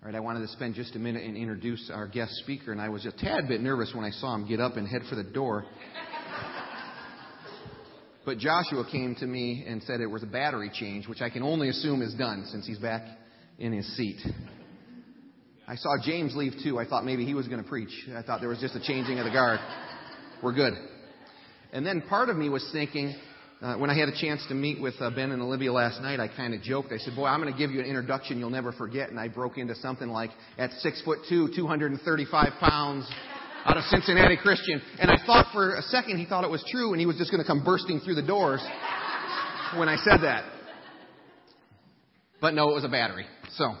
All right, I wanted to spend just a minute and introduce our guest speaker, and I was a tad bit nervous when I saw him get up and head for the door. but Joshua came to me and said it was a battery change, which I can only assume is done since he's back in his seat. I saw James leave too. I thought maybe he was going to preach. I thought there was just a changing of the guard. We're good. And then part of me was thinking, uh, when I had a chance to meet with uh, Ben and Olivia last night, I kind of joked. I said, "Boy, I'm going to give you an introduction you'll never forget." And I broke into something like, "At six foot two, 235 pounds, out of Cincinnati Christian." And I thought for a second he thought it was true, and he was just going to come bursting through the doors when I said that. But no, it was a battery. So,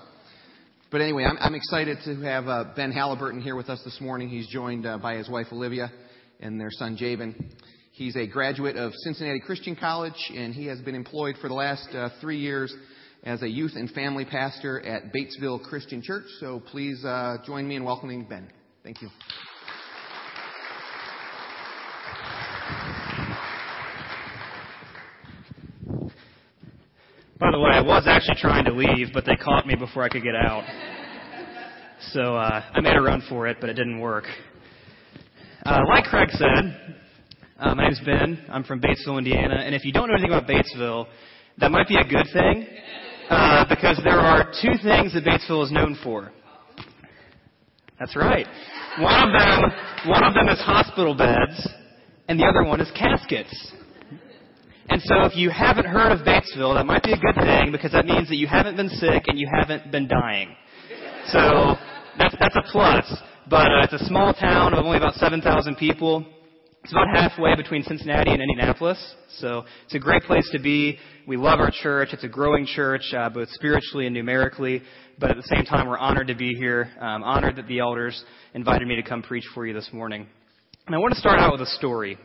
but anyway, I'm, I'm excited to have uh, Ben Halliburton here with us this morning. He's joined uh, by his wife Olivia and their son Jabin. He's a graduate of Cincinnati Christian College, and he has been employed for the last uh, three years as a youth and family pastor at Batesville Christian Church. So please uh, join me in welcoming Ben. Thank you. By the way, I was actually trying to leave, but they caught me before I could get out. So uh, I made a run for it, but it didn't work. Uh, like Craig said, uh, my name's Ben. I'm from Batesville, Indiana. And if you don't know anything about Batesville, that might be a good thing uh, because there are two things that Batesville is known for. That's right. One of them, one of them is hospital beds, and the other one is caskets. And so if you haven't heard of Batesville, that might be a good thing because that means that you haven't been sick and you haven't been dying. So that's, that's a plus. But uh, it's a small town of only about 7,000 people. It's about halfway between Cincinnati and Indianapolis, so it's a great place to be. We love our church. It's a growing church, uh, both spiritually and numerically. But at the same time, we're honored to be here. Honored that the elders invited me to come preach for you this morning. And I want to start out with a story.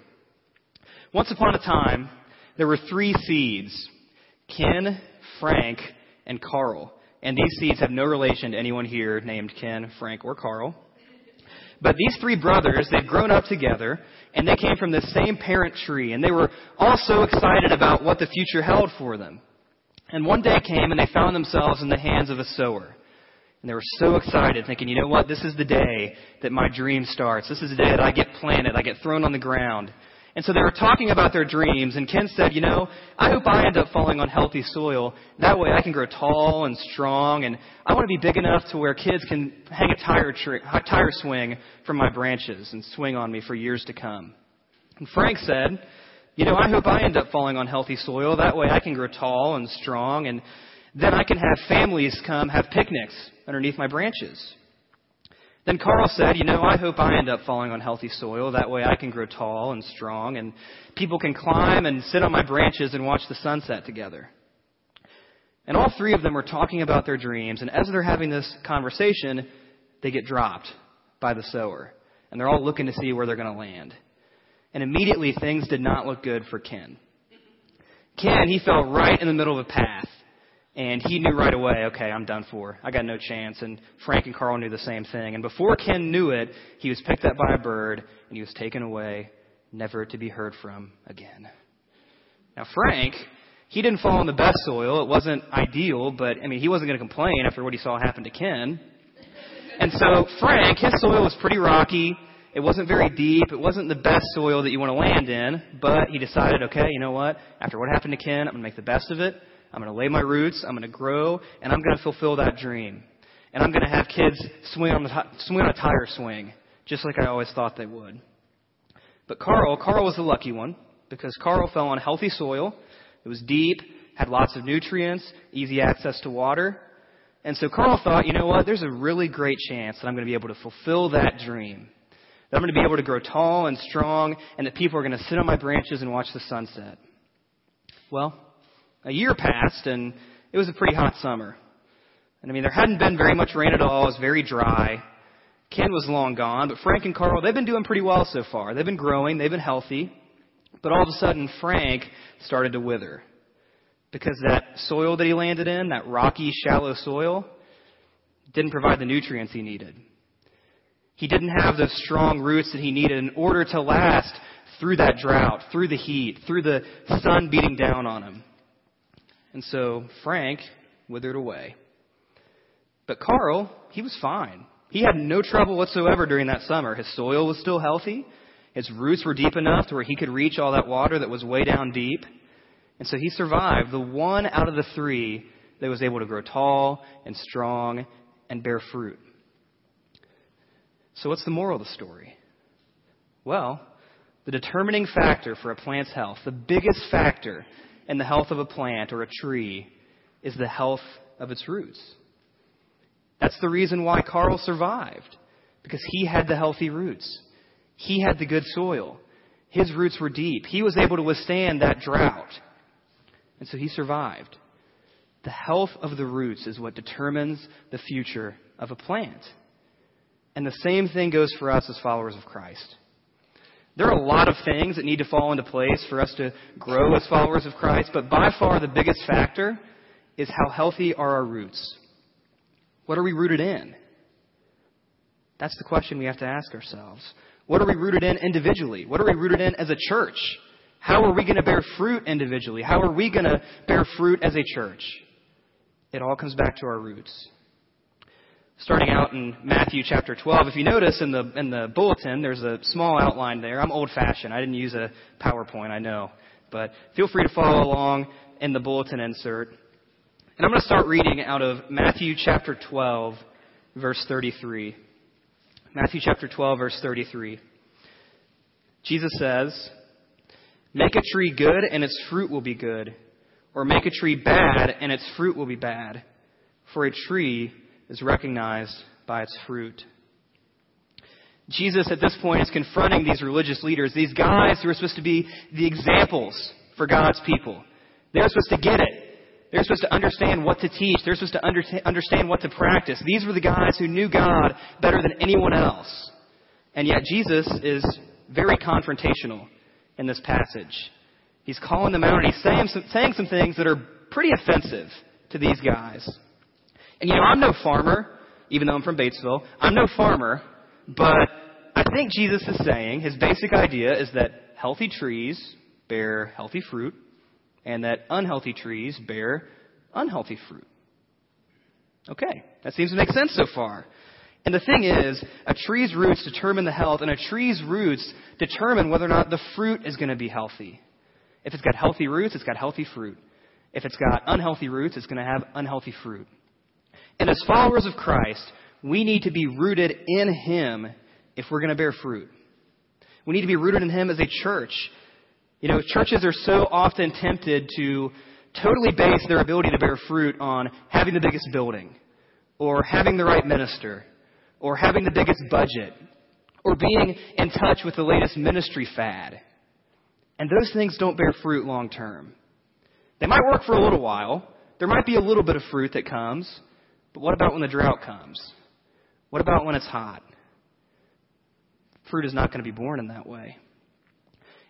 Once upon a time, there were three seeds: Ken, Frank, and Carl. And these seeds have no relation to anyone here named Ken, Frank, or Carl. But these three brothers, they've grown up together, and they came from the same parent tree, and they were all so excited about what the future held for them. And one day came, and they found themselves in the hands of a sower. And they were so excited, thinking, you know what? This is the day that my dream starts. This is the day that I get planted. I get thrown on the ground. And so they were talking about their dreams, and Ken said, You know, I hope I end up falling on healthy soil. That way I can grow tall and strong, and I want to be big enough to where kids can hang a tire, tree, tire swing from my branches and swing on me for years to come. And Frank said, You know, I hope I end up falling on healthy soil. That way I can grow tall and strong, and then I can have families come have picnics underneath my branches. Then Carl said, You know, I hope I end up falling on healthy soil. That way I can grow tall and strong, and people can climb and sit on my branches and watch the sunset together. And all three of them are talking about their dreams, and as they're having this conversation, they get dropped by the sower. And they're all looking to see where they're going to land. And immediately things did not look good for Ken. Ken, he fell right in the middle of a path. And he knew right away, okay, I'm done for. I got no chance. And Frank and Carl knew the same thing. And before Ken knew it, he was picked up by a bird and he was taken away, never to be heard from again. Now, Frank, he didn't fall in the best soil. It wasn't ideal, but I mean, he wasn't going to complain after what he saw happen to Ken. And so, Frank, his soil was pretty rocky. It wasn't very deep. It wasn't the best soil that you want to land in, but he decided, okay, you know what? After what happened to Ken, I'm going to make the best of it. I'm going to lay my roots. I'm going to grow, and I'm going to fulfill that dream. And I'm going to have kids swing on, the swing on a tire swing, just like I always thought they would. But Carl, Carl was the lucky one because Carl fell on healthy soil. It was deep, had lots of nutrients, easy access to water. And so Carl thought, you know what? There's a really great chance that I'm going to be able to fulfill that dream. That I'm going to be able to grow tall and strong, and that people are going to sit on my branches and watch the sunset. Well, a year passed, and it was a pretty hot summer. And I mean, there hadn't been very much rain at all. It was very dry. Ken was long gone, but Frank and Carl, they've been doing pretty well so far. They've been growing, they've been healthy. But all of a sudden, Frank started to wither. Because that soil that he landed in, that rocky, shallow soil, didn't provide the nutrients he needed. He didn't have the strong roots that he needed in order to last through that drought, through the heat, through the sun beating down on him. And so Frank withered away. But Carl, he was fine. He had no trouble whatsoever during that summer. His soil was still healthy. His roots were deep enough to where he could reach all that water that was way down deep. And so he survived, the one out of the three that was able to grow tall and strong and bear fruit. So, what's the moral of the story? Well, the determining factor for a plant's health, the biggest factor in the health of a plant or a tree, is the health of its roots. That's the reason why Carl survived, because he had the healthy roots. He had the good soil. His roots were deep. He was able to withstand that drought. And so he survived. The health of the roots is what determines the future of a plant. And the same thing goes for us as followers of Christ. There are a lot of things that need to fall into place for us to grow as followers of Christ, but by far the biggest factor is how healthy are our roots. What are we rooted in? That's the question we have to ask ourselves. What are we rooted in individually? What are we rooted in as a church? How are we going to bear fruit individually? How are we going to bear fruit as a church? It all comes back to our roots. Starting out in Matthew chapter 12, if you notice in the, in the bulletin, there's a small outline there. I'm old fashioned. I didn't use a PowerPoint, I know. But feel free to follow along in the bulletin insert. And I'm going to start reading out of Matthew chapter 12, verse 33. Matthew chapter 12, verse 33. Jesus says, Make a tree good, and its fruit will be good. Or make a tree bad, and its fruit will be bad. For a tree is recognized by its fruit. Jesus, at this point, is confronting these religious leaders, these guys who are supposed to be the examples for God's people. They're supposed to get it. They're supposed to understand what to teach. They're supposed to under- understand what to practice. These were the guys who knew God better than anyone else. And yet Jesus is very confrontational in this passage. He's calling them out and he's saying some, saying some things that are pretty offensive to these guys. And you know, I'm no farmer, even though I'm from Batesville. I'm no farmer, but I think Jesus is saying his basic idea is that healthy trees bear healthy fruit, and that unhealthy trees bear unhealthy fruit. Okay, that seems to make sense so far. And the thing is, a tree's roots determine the health, and a tree's roots determine whether or not the fruit is going to be healthy. If it's got healthy roots, it's got healthy fruit. If it's got unhealthy roots, it's going to have unhealthy fruit. And as followers of Christ, we need to be rooted in Him if we're going to bear fruit. We need to be rooted in Him as a church you know, churches are so often tempted to totally base their ability to bear fruit on having the biggest building, or having the right minister, or having the biggest budget, or being in touch with the latest ministry fad. And those things don't bear fruit long term. They might work for a little while. There might be a little bit of fruit that comes. But what about when the drought comes? What about when it's hot? Fruit is not going to be borne in that way.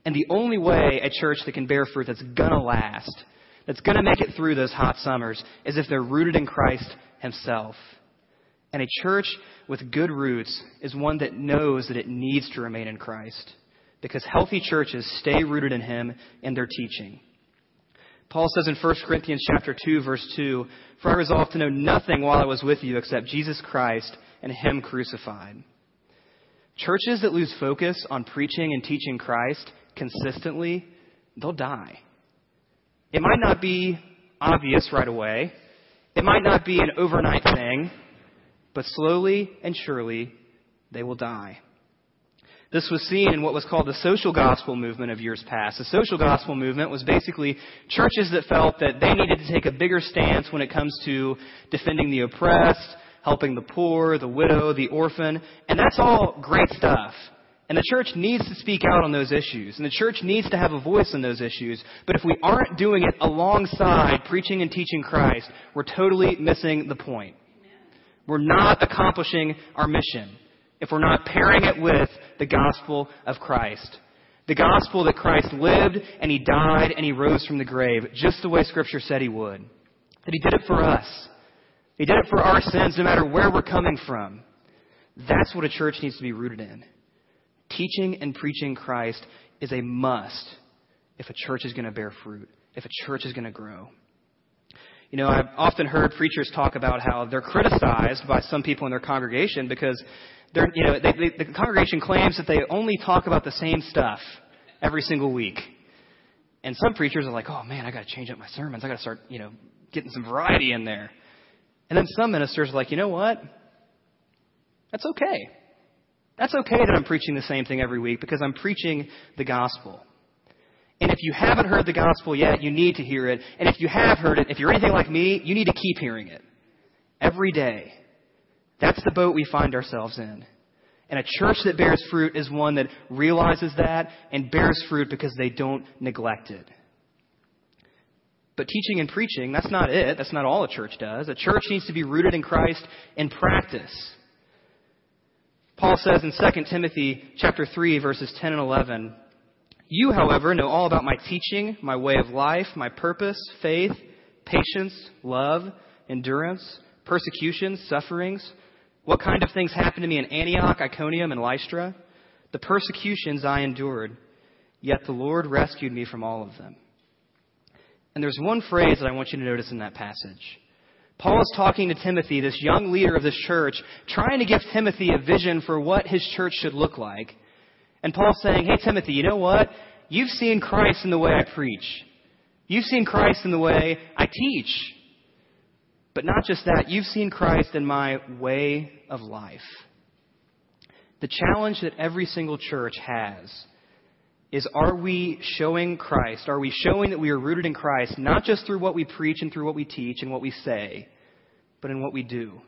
And the only way a church that can bear fruit that's going to last, that's going to make it through those hot summers, is if they're rooted in Christ Himself. And a church with good roots is one that knows that it needs to remain in Christ. Because healthy churches stay rooted in Him in their teaching. Paul says in 1 Corinthians chapter 2 verse 2, For I resolved to know nothing while I was with you except Jesus Christ and Him crucified. Churches that lose focus on preaching and teaching Christ consistently, they'll die. It might not be obvious right away. It might not be an overnight thing, but slowly and surely they will die. This was seen in what was called the social gospel movement of years past. The social gospel movement was basically churches that felt that they needed to take a bigger stance when it comes to defending the oppressed, helping the poor, the widow, the orphan, and that's all great stuff. And the church needs to speak out on those issues. And the church needs to have a voice in those issues. But if we aren't doing it alongside preaching and teaching Christ, we're totally missing the point. We're not accomplishing our mission if we're not pairing it with the gospel of Christ. The gospel that Christ lived and he died and he rose from the grave, just the way Scripture said he would. That he did it for us. He did it for our sins no matter where we're coming from. That's what a church needs to be rooted in. Teaching and preaching Christ is a must if a church is going to bear fruit, if a church is going to grow. You know, I've often heard preachers talk about how they're criticized by some people in their congregation because they're, you know, they, they, the congregation claims that they only talk about the same stuff every single week. And some preachers are like, oh man, I got to change up my sermons. I got to start, you know, getting some variety in there. And then some ministers are like, you know what? That's okay. That's okay that I'm preaching the same thing every week because I'm preaching the gospel. And if you haven't heard the gospel yet, you need to hear it. And if you have heard it, if you're anything like me, you need to keep hearing it. Every day. That's the boat we find ourselves in. And a church that bears fruit is one that realizes that and bears fruit because they don't neglect it. But teaching and preaching, that's not it. That's not all a church does. A church needs to be rooted in Christ in practice. Paul says in 2 Timothy chapter 3 verses 10 and 11, "You, however, know all about my teaching, my way of life, my purpose, faith, patience, love, endurance, persecutions, sufferings, what kind of things happened to me in Antioch, Iconium, and Lystra? The persecutions I endured, yet the Lord rescued me from all of them." And there's one phrase that I want you to notice in that passage. Paul is talking to Timothy, this young leader of this church, trying to give Timothy a vision for what his church should look like. And Paul's saying, Hey, Timothy, you know what? You've seen Christ in the way I preach. You've seen Christ in the way I teach. But not just that, you've seen Christ in my way of life. The challenge that every single church has is are we showing Christ? Are we showing that we are rooted in Christ, not just through what we preach and through what we teach and what we say, but in what we do?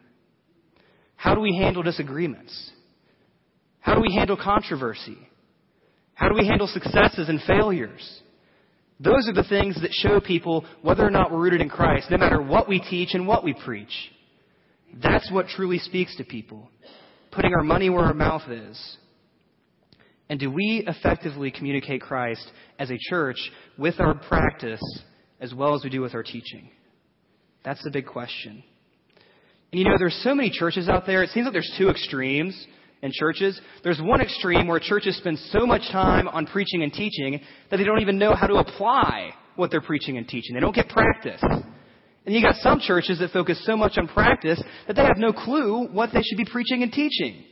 How do we handle disagreements? How do we handle controversy? How do we handle successes and failures? Those are the things that show people whether or not we're rooted in Christ, no matter what we teach and what we preach. That's what truly speaks to people. Putting our money where our mouth is. And do we effectively communicate Christ as a church with our practice as well as we do with our teaching? That's the big question. And you know, there's so many churches out there. It seems like there's two extremes in churches. There's one extreme where churches spend so much time on preaching and teaching that they don't even know how to apply what they're preaching and teaching. They don't get practice. And you got some churches that focus so much on practice that they have no clue what they should be preaching and teaching.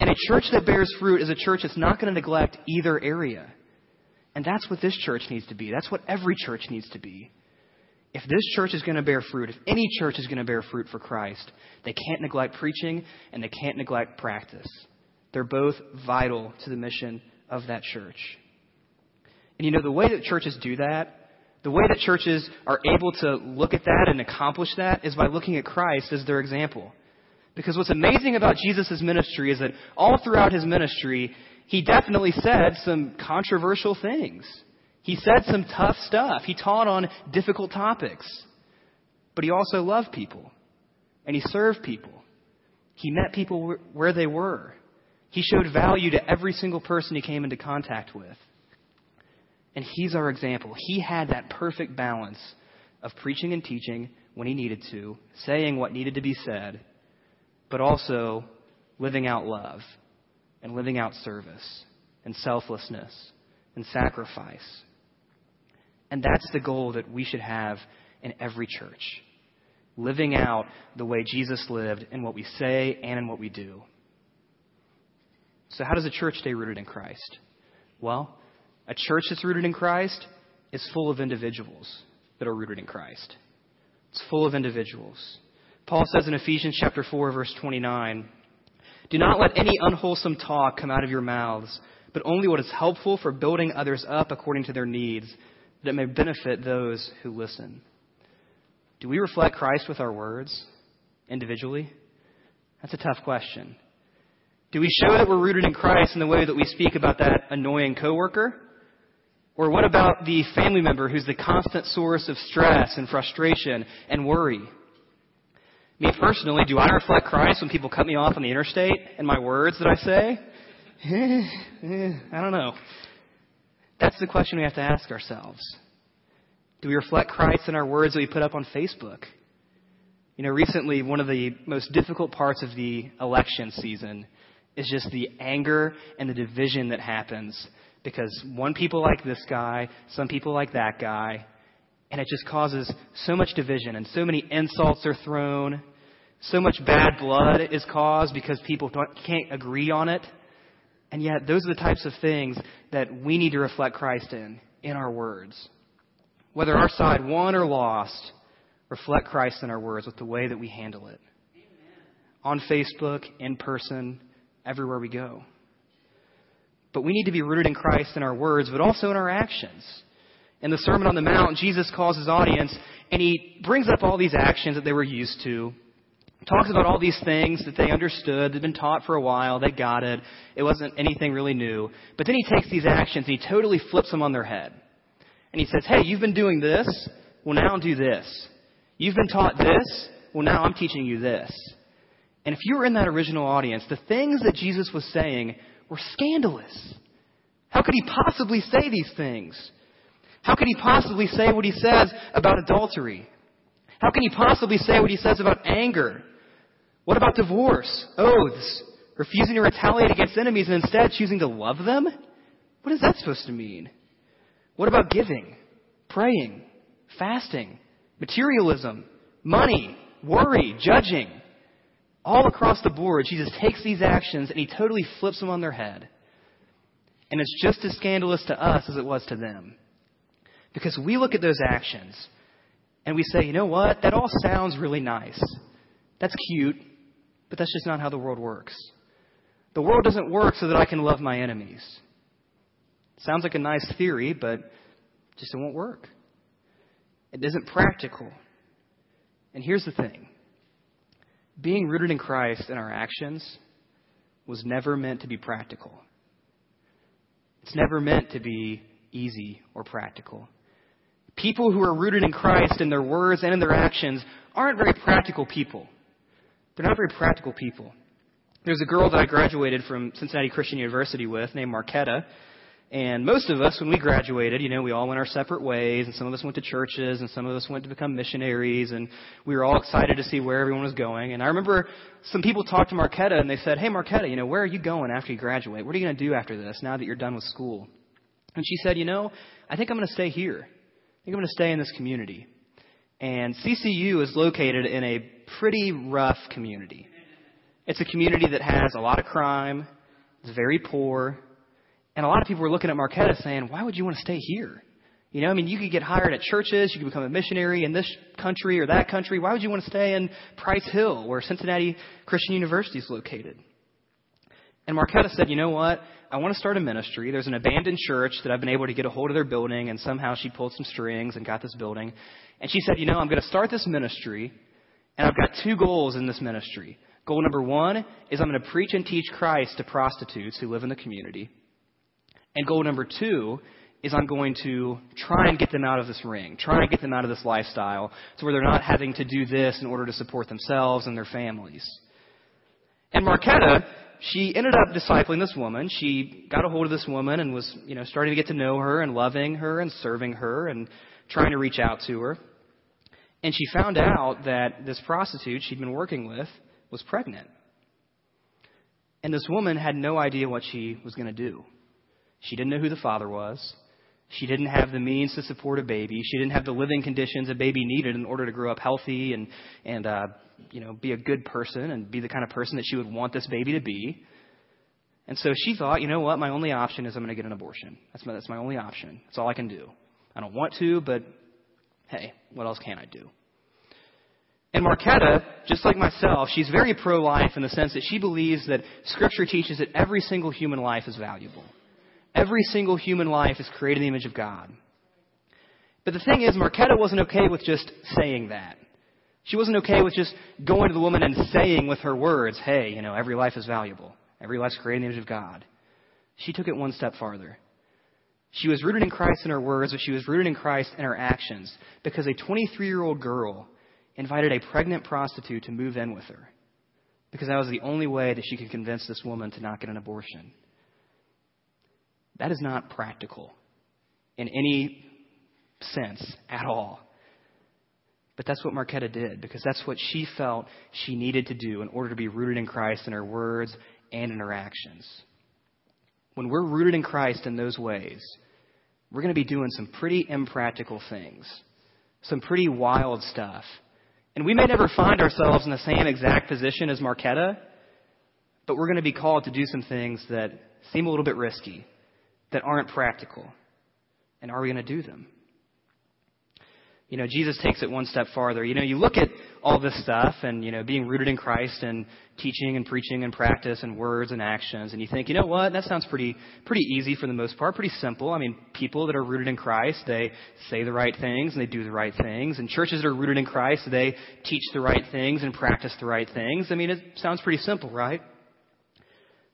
And a church that bears fruit is a church that's not going to neglect either area. And that's what this church needs to be. That's what every church needs to be. If this church is going to bear fruit, if any church is going to bear fruit for Christ, they can't neglect preaching and they can't neglect practice. They're both vital to the mission of that church. And you know, the way that churches do that, the way that churches are able to look at that and accomplish that is by looking at Christ as their example. Because what's amazing about Jesus' ministry is that all throughout his ministry, he definitely said some controversial things. He said some tough stuff. He taught on difficult topics. But he also loved people. And he served people. He met people where they were. He showed value to every single person he came into contact with. And he's our example. He had that perfect balance of preaching and teaching when he needed to, saying what needed to be said, but also living out love and living out service and selflessness and sacrifice. And that's the goal that we should have in every church. Living out the way Jesus lived in what we say and in what we do. So, how does a church stay rooted in Christ? Well, a church that's rooted in Christ is full of individuals that are rooted in Christ. It's full of individuals. Paul says in Ephesians chapter 4 verse 29, "Do not let any unwholesome talk come out of your mouths, but only what is helpful for building others up according to their needs, that it may benefit those who listen." Do we reflect Christ with our words individually? That's a tough question. Do we show that we're rooted in Christ in the way that we speak about that annoying coworker? Or what about the family member who's the constant source of stress and frustration and worry? Me personally, do I reflect Christ when people cut me off on the interstate and my words that I say? Eh, eh, I don't know. That's the question we have to ask ourselves. Do we reflect Christ in our words that we put up on Facebook? You know, recently, one of the most difficult parts of the election season is just the anger and the division that happens because one people like this guy, some people like that guy, And it just causes so much division and so many insults are thrown. So much bad blood is caused because people can't agree on it. And yet, those are the types of things that we need to reflect Christ in, in our words. Whether our side won or lost, reflect Christ in our words with the way that we handle it. On Facebook, in person, everywhere we go. But we need to be rooted in Christ in our words, but also in our actions. In the Sermon on the Mount, Jesus calls his audience and he brings up all these actions that they were used to. Talks about all these things that they understood, they'd been taught for a while, they got it. It wasn't anything really new. But then he takes these actions and he totally flips them on their head. And he says, Hey, you've been doing this, well now do this. You've been taught this, well now I'm teaching you this. And if you were in that original audience, the things that Jesus was saying were scandalous. How could he possibly say these things? How could he possibly say what he says about adultery? How can he possibly say what he says about anger? What about divorce, oaths, refusing to retaliate against enemies and instead choosing to love them? What is that supposed to mean? What about giving, praying, fasting, materialism, money, worry, judging? All across the board, Jesus takes these actions and he totally flips them on their head. And it's just as scandalous to us as it was to them. Because we look at those actions and we say, you know what? That all sounds really nice. That's cute, but that's just not how the world works. The world doesn't work so that I can love my enemies. Sounds like a nice theory, but just it won't work. It isn't practical. And here's the thing being rooted in Christ in our actions was never meant to be practical. It's never meant to be easy or practical. People who are rooted in Christ in their words and in their actions aren't very practical people. They're not very practical people. There's a girl that I graduated from Cincinnati Christian University with named Marquetta. And most of us, when we graduated, you know, we all went our separate ways, and some of us went to churches, and some of us went to become missionaries, and we were all excited to see where everyone was going. And I remember some people talked to Marquetta, and they said, Hey, Marquetta, you know, where are you going after you graduate? What are you going to do after this, now that you're done with school? And she said, You know, I think I'm going to stay here think I'm going to stay in this community. And CCU is located in a pretty rough community. It's a community that has a lot of crime, it's very poor, and a lot of people were looking at Marquetta saying, why would you want to stay here? You know, I mean, you could get hired at churches, you could become a missionary in this country or that country. Why would you want to stay in Price Hill, where Cincinnati Christian University is located? And Marquetta said, you know what? I want to start a ministry. There's an abandoned church that I've been able to get a hold of their building, and somehow she pulled some strings and got this building. And she said, you know, I'm going to start this ministry, and I've got two goals in this ministry. Goal number one is I'm going to preach and teach Christ to prostitutes who live in the community. And goal number two is I'm going to try and get them out of this ring, try and get them out of this lifestyle to where they're not having to do this in order to support themselves and their families. And Marquetta she ended up discipling this woman. She got a hold of this woman and was, you know, starting to get to know her and loving her and serving her and trying to reach out to her. And she found out that this prostitute she'd been working with was pregnant. And this woman had no idea what she was going to do. She didn't know who the father was. She didn't have the means to support a baby. She didn't have the living conditions a baby needed in order to grow up healthy and and uh, you know be a good person and be the kind of person that she would want this baby to be. And so she thought, you know what? My only option is I'm going to get an abortion. That's my that's my only option. That's all I can do. I don't want to, but hey, what else can I do? And Marquetta, just like myself, she's very pro-life in the sense that she believes that Scripture teaches that every single human life is valuable. Every single human life is created in the image of God. But the thing is, Marquetta wasn't okay with just saying that. She wasn't okay with just going to the woman and saying with her words, hey, you know, every life is valuable. Every life is created in the image of God. She took it one step farther. She was rooted in Christ in her words, but she was rooted in Christ in her actions because a 23 year old girl invited a pregnant prostitute to move in with her because that was the only way that she could convince this woman to not get an abortion. That is not practical in any sense at all. But that's what Marquetta did because that's what she felt she needed to do in order to be rooted in Christ in her words and in her actions. When we're rooted in Christ in those ways, we're going to be doing some pretty impractical things. some pretty wild stuff. And we may never find ourselves in the same exact position as Marquetta, but we're going to be called to do some things that seem a little bit risky, that aren't practical. And are we going to do them? You know, Jesus takes it one step farther. You know, you look at all this stuff and, you know, being rooted in Christ and teaching and preaching and practice and words and actions, and you think, you know what, that sounds pretty, pretty easy for the most part, pretty simple. I mean, people that are rooted in Christ, they say the right things and they do the right things. And churches that are rooted in Christ, they teach the right things and practice the right things. I mean, it sounds pretty simple, right?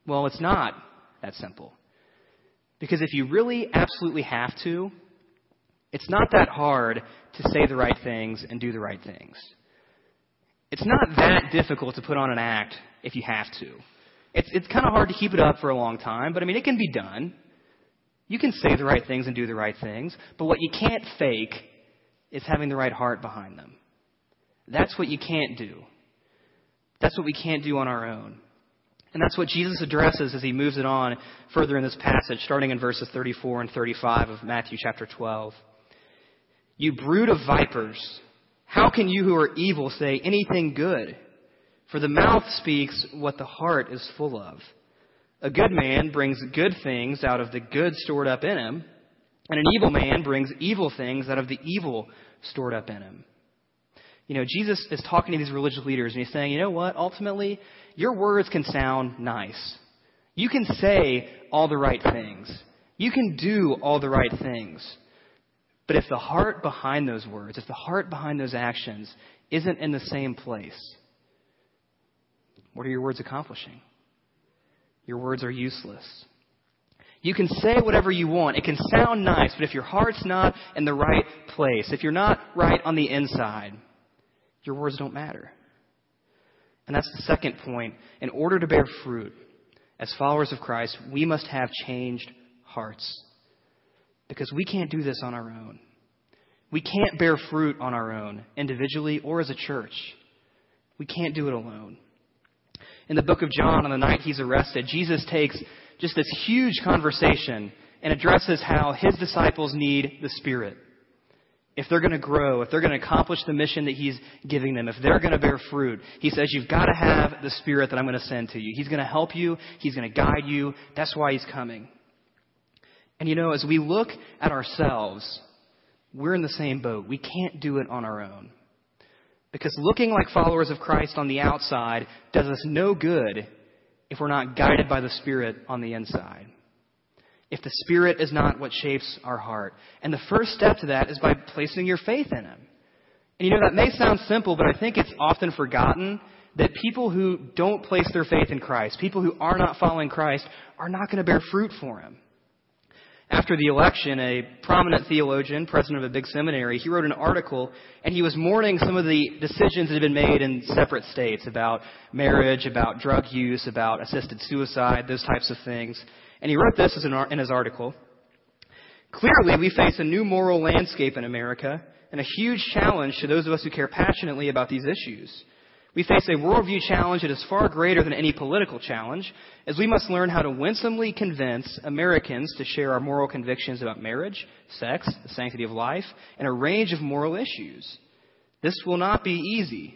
Well, it's not that simple. Because if you really absolutely have to, it's not that hard to say the right things and do the right things. It's not that difficult to put on an act if you have to. It's, it's kind of hard to keep it up for a long time, but I mean, it can be done. You can say the right things and do the right things, but what you can't fake is having the right heart behind them. That's what you can't do. That's what we can't do on our own. And that's what Jesus addresses as he moves it on further in this passage, starting in verses 34 and 35 of Matthew chapter 12. You brood of vipers, how can you who are evil say anything good? For the mouth speaks what the heart is full of. A good man brings good things out of the good stored up in him, and an evil man brings evil things out of the evil stored up in him. You know, Jesus is talking to these religious leaders, and he's saying, you know what? Ultimately, your words can sound nice. You can say all the right things. You can do all the right things. But if the heart behind those words, if the heart behind those actions isn't in the same place, what are your words accomplishing? Your words are useless. You can say whatever you want. It can sound nice, but if your heart's not in the right place, if you're not right on the inside, your words don't matter. And that's the second point. In order to bear fruit, as followers of Christ, we must have changed hearts. Because we can't do this on our own. We can't bear fruit on our own, individually or as a church. We can't do it alone. In the book of John, on the night he's arrested, Jesus takes just this huge conversation and addresses how his disciples need the Spirit. If they're going to grow, if they're going to accomplish the mission that he's giving them, if they're going to bear fruit, he says, You've got to have the Spirit that I'm going to send to you. He's going to help you, he's going to guide you. That's why he's coming. And you know, as we look at ourselves, we're in the same boat. We can't do it on our own. Because looking like followers of Christ on the outside does us no good if we're not guided by the Spirit on the inside. If the Spirit is not what shapes our heart. And the first step to that is by placing your faith in Him. And you know, that may sound simple, but I think it's often forgotten that people who don't place their faith in Christ, people who are not following Christ, are not going to bear fruit for Him. After the election, a prominent theologian, president of a big seminary, he wrote an article and he was mourning some of the decisions that had been made in separate states about marriage, about drug use, about assisted suicide, those types of things. And he wrote this in his article. Clearly, we face a new moral landscape in America and a huge challenge to those of us who care passionately about these issues. We face a worldview challenge that is far greater than any political challenge, as we must learn how to winsomely convince Americans to share our moral convictions about marriage, sex, the sanctity of life, and a range of moral issues. This will not be easy.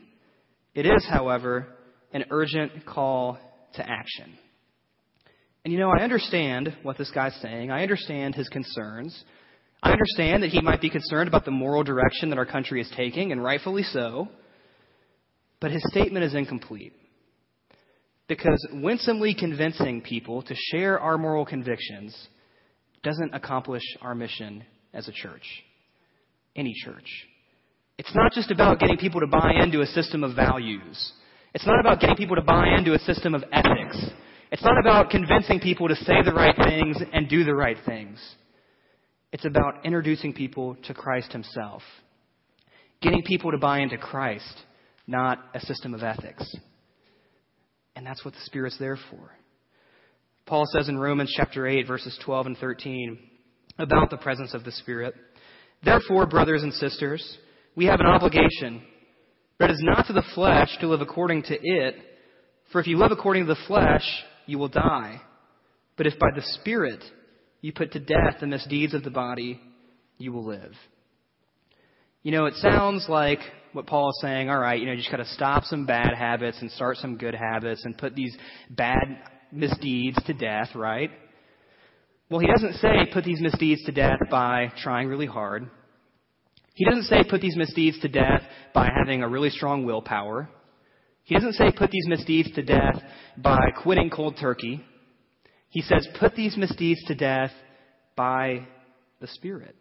It is, however, an urgent call to action. And you know, I understand what this guy's saying. I understand his concerns. I understand that he might be concerned about the moral direction that our country is taking, and rightfully so. But his statement is incomplete. Because winsomely convincing people to share our moral convictions doesn't accomplish our mission as a church, any church. It's not just about getting people to buy into a system of values. It's not about getting people to buy into a system of ethics. It's not about convincing people to say the right things and do the right things. It's about introducing people to Christ Himself, getting people to buy into Christ not a system of ethics. And that's what the Spirit's there for. Paul says in Romans chapter 8, verses 12 and 13, about the presence of the Spirit. Therefore, brothers and sisters, we have an obligation, but it is not to the flesh to live according to it, for if you live according to the flesh, you will die. But if by the Spirit you put to death the misdeeds of the body, you will live. You know, it sounds like what Paul is saying, all right, you know, you just got to stop some bad habits and start some good habits and put these bad misdeeds to death, right? Well, he doesn't say put these misdeeds to death by trying really hard. He doesn't say put these misdeeds to death by having a really strong willpower. He doesn't say put these misdeeds to death by quitting cold turkey. He says put these misdeeds to death by the Spirit.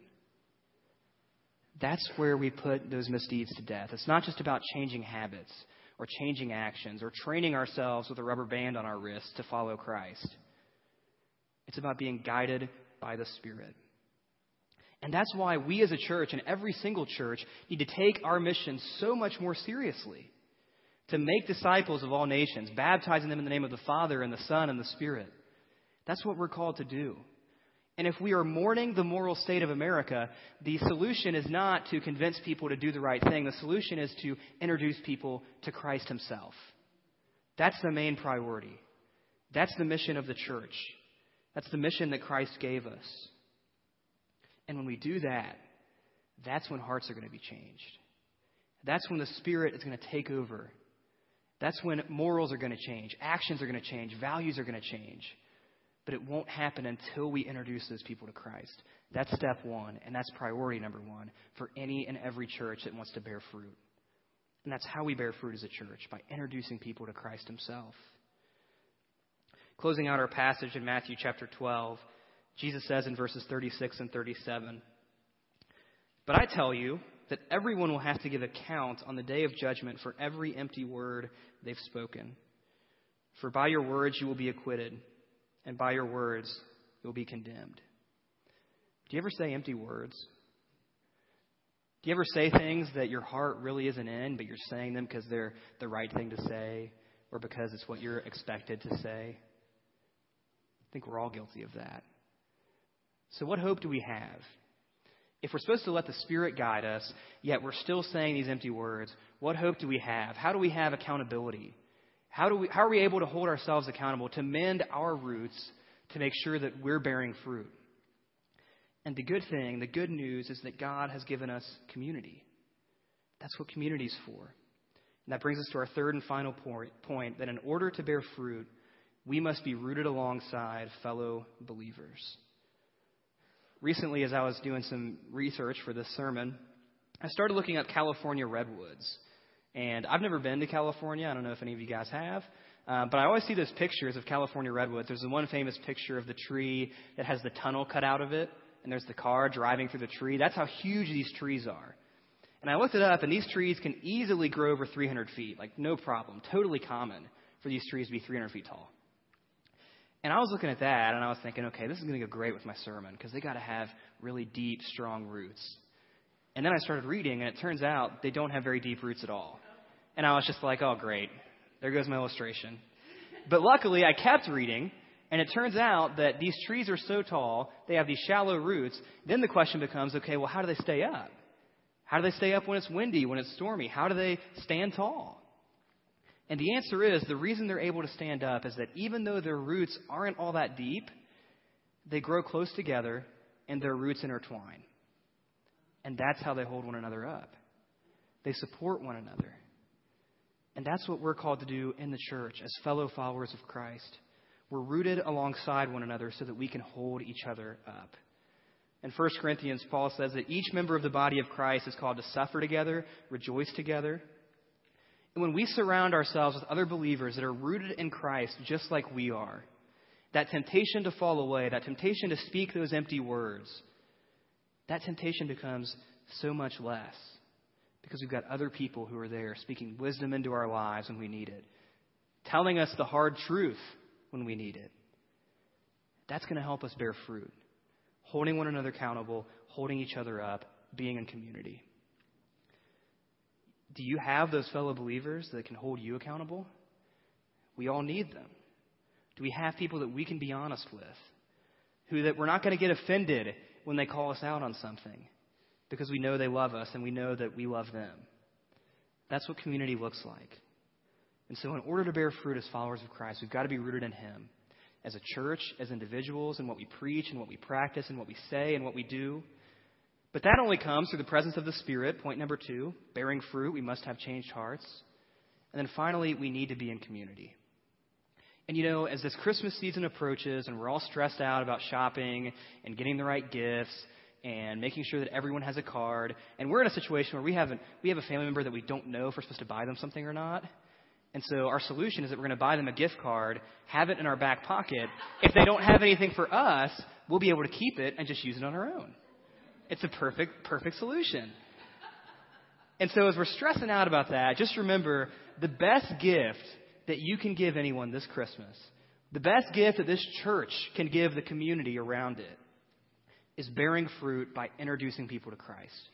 That's where we put those misdeeds to death. It's not just about changing habits or changing actions or training ourselves with a rubber band on our wrist to follow Christ. It's about being guided by the Spirit. And that's why we as a church and every single church need to take our mission so much more seriously. To make disciples of all nations, baptizing them in the name of the Father and the Son and the Spirit. That's what we're called to do. And if we are mourning the moral state of America, the solution is not to convince people to do the right thing. The solution is to introduce people to Christ Himself. That's the main priority. That's the mission of the church. That's the mission that Christ gave us. And when we do that, that's when hearts are going to be changed. That's when the Spirit is going to take over. That's when morals are going to change, actions are going to change, values are going to change. But it won't happen until we introduce those people to Christ. That's step one, and that's priority number one for any and every church that wants to bear fruit. And that's how we bear fruit as a church, by introducing people to Christ Himself. Closing out our passage in Matthew chapter 12, Jesus says in verses 36 and 37 But I tell you that everyone will have to give account on the day of judgment for every empty word they've spoken. For by your words you will be acquitted, and by your words you will be condemned. Do you ever say empty words? Do you ever say things that your heart really isn't in, but you're saying them because they're the right thing to say or because it's what you're expected to say? I think we're all guilty of that. So, what hope do we have? If we're supposed to let the Spirit guide us, yet we're still saying these empty words, what hope do we have? How do we have accountability? How, do we, how are we able to hold ourselves accountable, to mend our roots, to make sure that we're bearing fruit? And the good thing, the good news, is that God has given us community. That's what community is for. And that brings us to our third and final point, point that in order to bear fruit, we must be rooted alongside fellow believers. Recently, as I was doing some research for this sermon, I started looking at California redwoods. And I've never been to California. I don't know if any of you guys have. Uh, but I always see those pictures of California redwoods. There's the one famous picture of the tree that has the tunnel cut out of it, and there's the car driving through the tree. That's how huge these trees are. And I looked it up, and these trees can easily grow over 300 feet, like no problem. Totally common for these trees to be 300 feet tall. And I was looking at that and I was thinking, okay, this is going to go great with my sermon because they got to have really deep, strong roots. And then I started reading and it turns out they don't have very deep roots at all. And I was just like, oh, great. There goes my illustration. But luckily, I kept reading and it turns out that these trees are so tall, they have these shallow roots. Then the question becomes, okay, well, how do they stay up? How do they stay up when it's windy, when it's stormy? How do they stand tall? And the answer is the reason they're able to stand up is that even though their roots aren't all that deep, they grow close together and their roots intertwine. And that's how they hold one another up. They support one another. And that's what we're called to do in the church as fellow followers of Christ. We're rooted alongside one another so that we can hold each other up. In 1 Corinthians, Paul says that each member of the body of Christ is called to suffer together, rejoice together, and when we surround ourselves with other believers that are rooted in Christ just like we are, that temptation to fall away, that temptation to speak those empty words, that temptation becomes so much less because we've got other people who are there speaking wisdom into our lives when we need it, telling us the hard truth when we need it. That's going to help us bear fruit. Holding one another accountable, holding each other up, being in community. Do you have those fellow believers that can hold you accountable? We all need them. Do we have people that we can be honest with? Who that we're not going to get offended when they call us out on something because we know they love us and we know that we love them. That's what community looks like. And so, in order to bear fruit as followers of Christ, we've got to be rooted in Him. As a church, as individuals, in what we preach and what we practice and what we say and what we do. But that only comes through the presence of the Spirit. Point number two bearing fruit, we must have changed hearts. And then finally, we need to be in community. And you know, as this Christmas season approaches and we're all stressed out about shopping and getting the right gifts and making sure that everyone has a card, and we're in a situation where we haven't we have a family member that we don't know if we're supposed to buy them something or not. And so our solution is that we're going to buy them a gift card, have it in our back pocket. If they don't have anything for us, we'll be able to keep it and just use it on our own. It's a perfect, perfect solution. And so as we're stressing out about that, just remember the best gift that you can give anyone this Christmas, the best gift that this church can give the community around it, is bearing fruit by introducing people to Christ.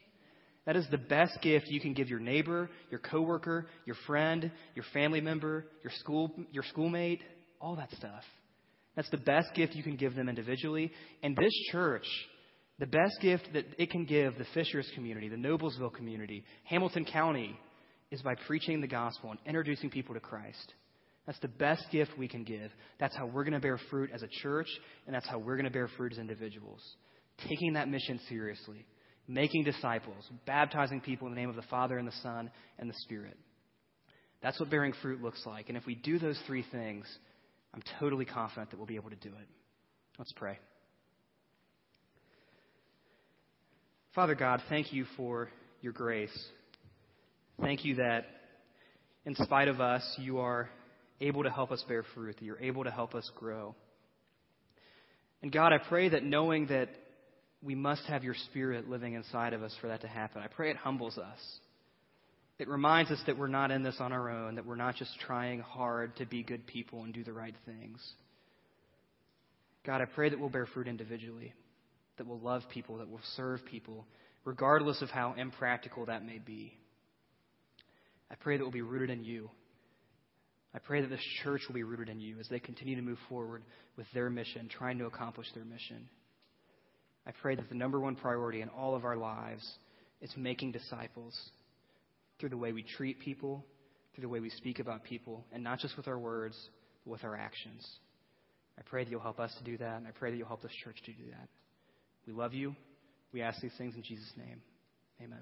That is the best gift you can give your neighbor, your coworker, your friend, your family member, your school, your schoolmate, all that stuff. That's the best gift you can give them individually. And this church, the best gift that it can give the Fishers community, the Noblesville community, Hamilton County, is by preaching the gospel and introducing people to Christ. That's the best gift we can give. That's how we're going to bear fruit as a church, and that's how we're going to bear fruit as individuals. Taking that mission seriously, making disciples, baptizing people in the name of the Father and the Son and the Spirit. That's what bearing fruit looks like. And if we do those three things, I'm totally confident that we'll be able to do it. Let's pray. Father God, thank you for your grace. Thank you that in spite of us, you are able to help us bear fruit, that you're able to help us grow. And God, I pray that knowing that we must have your spirit living inside of us for that to happen, I pray it humbles us. It reminds us that we're not in this on our own, that we're not just trying hard to be good people and do the right things. God, I pray that we'll bear fruit individually, that we'll love people, that we'll serve people, regardless of how impractical that may be. I pray that we'll be rooted in you. I pray that this church will be rooted in you as they continue to move forward with their mission, trying to accomplish their mission. I pray that the number one priority in all of our lives is making disciples through the way we treat people, through the way we speak about people, and not just with our words, but with our actions. I pray that you'll help us to do that, and I pray that you'll help this church to do that. We love you. We ask these things in Jesus' name. Amen.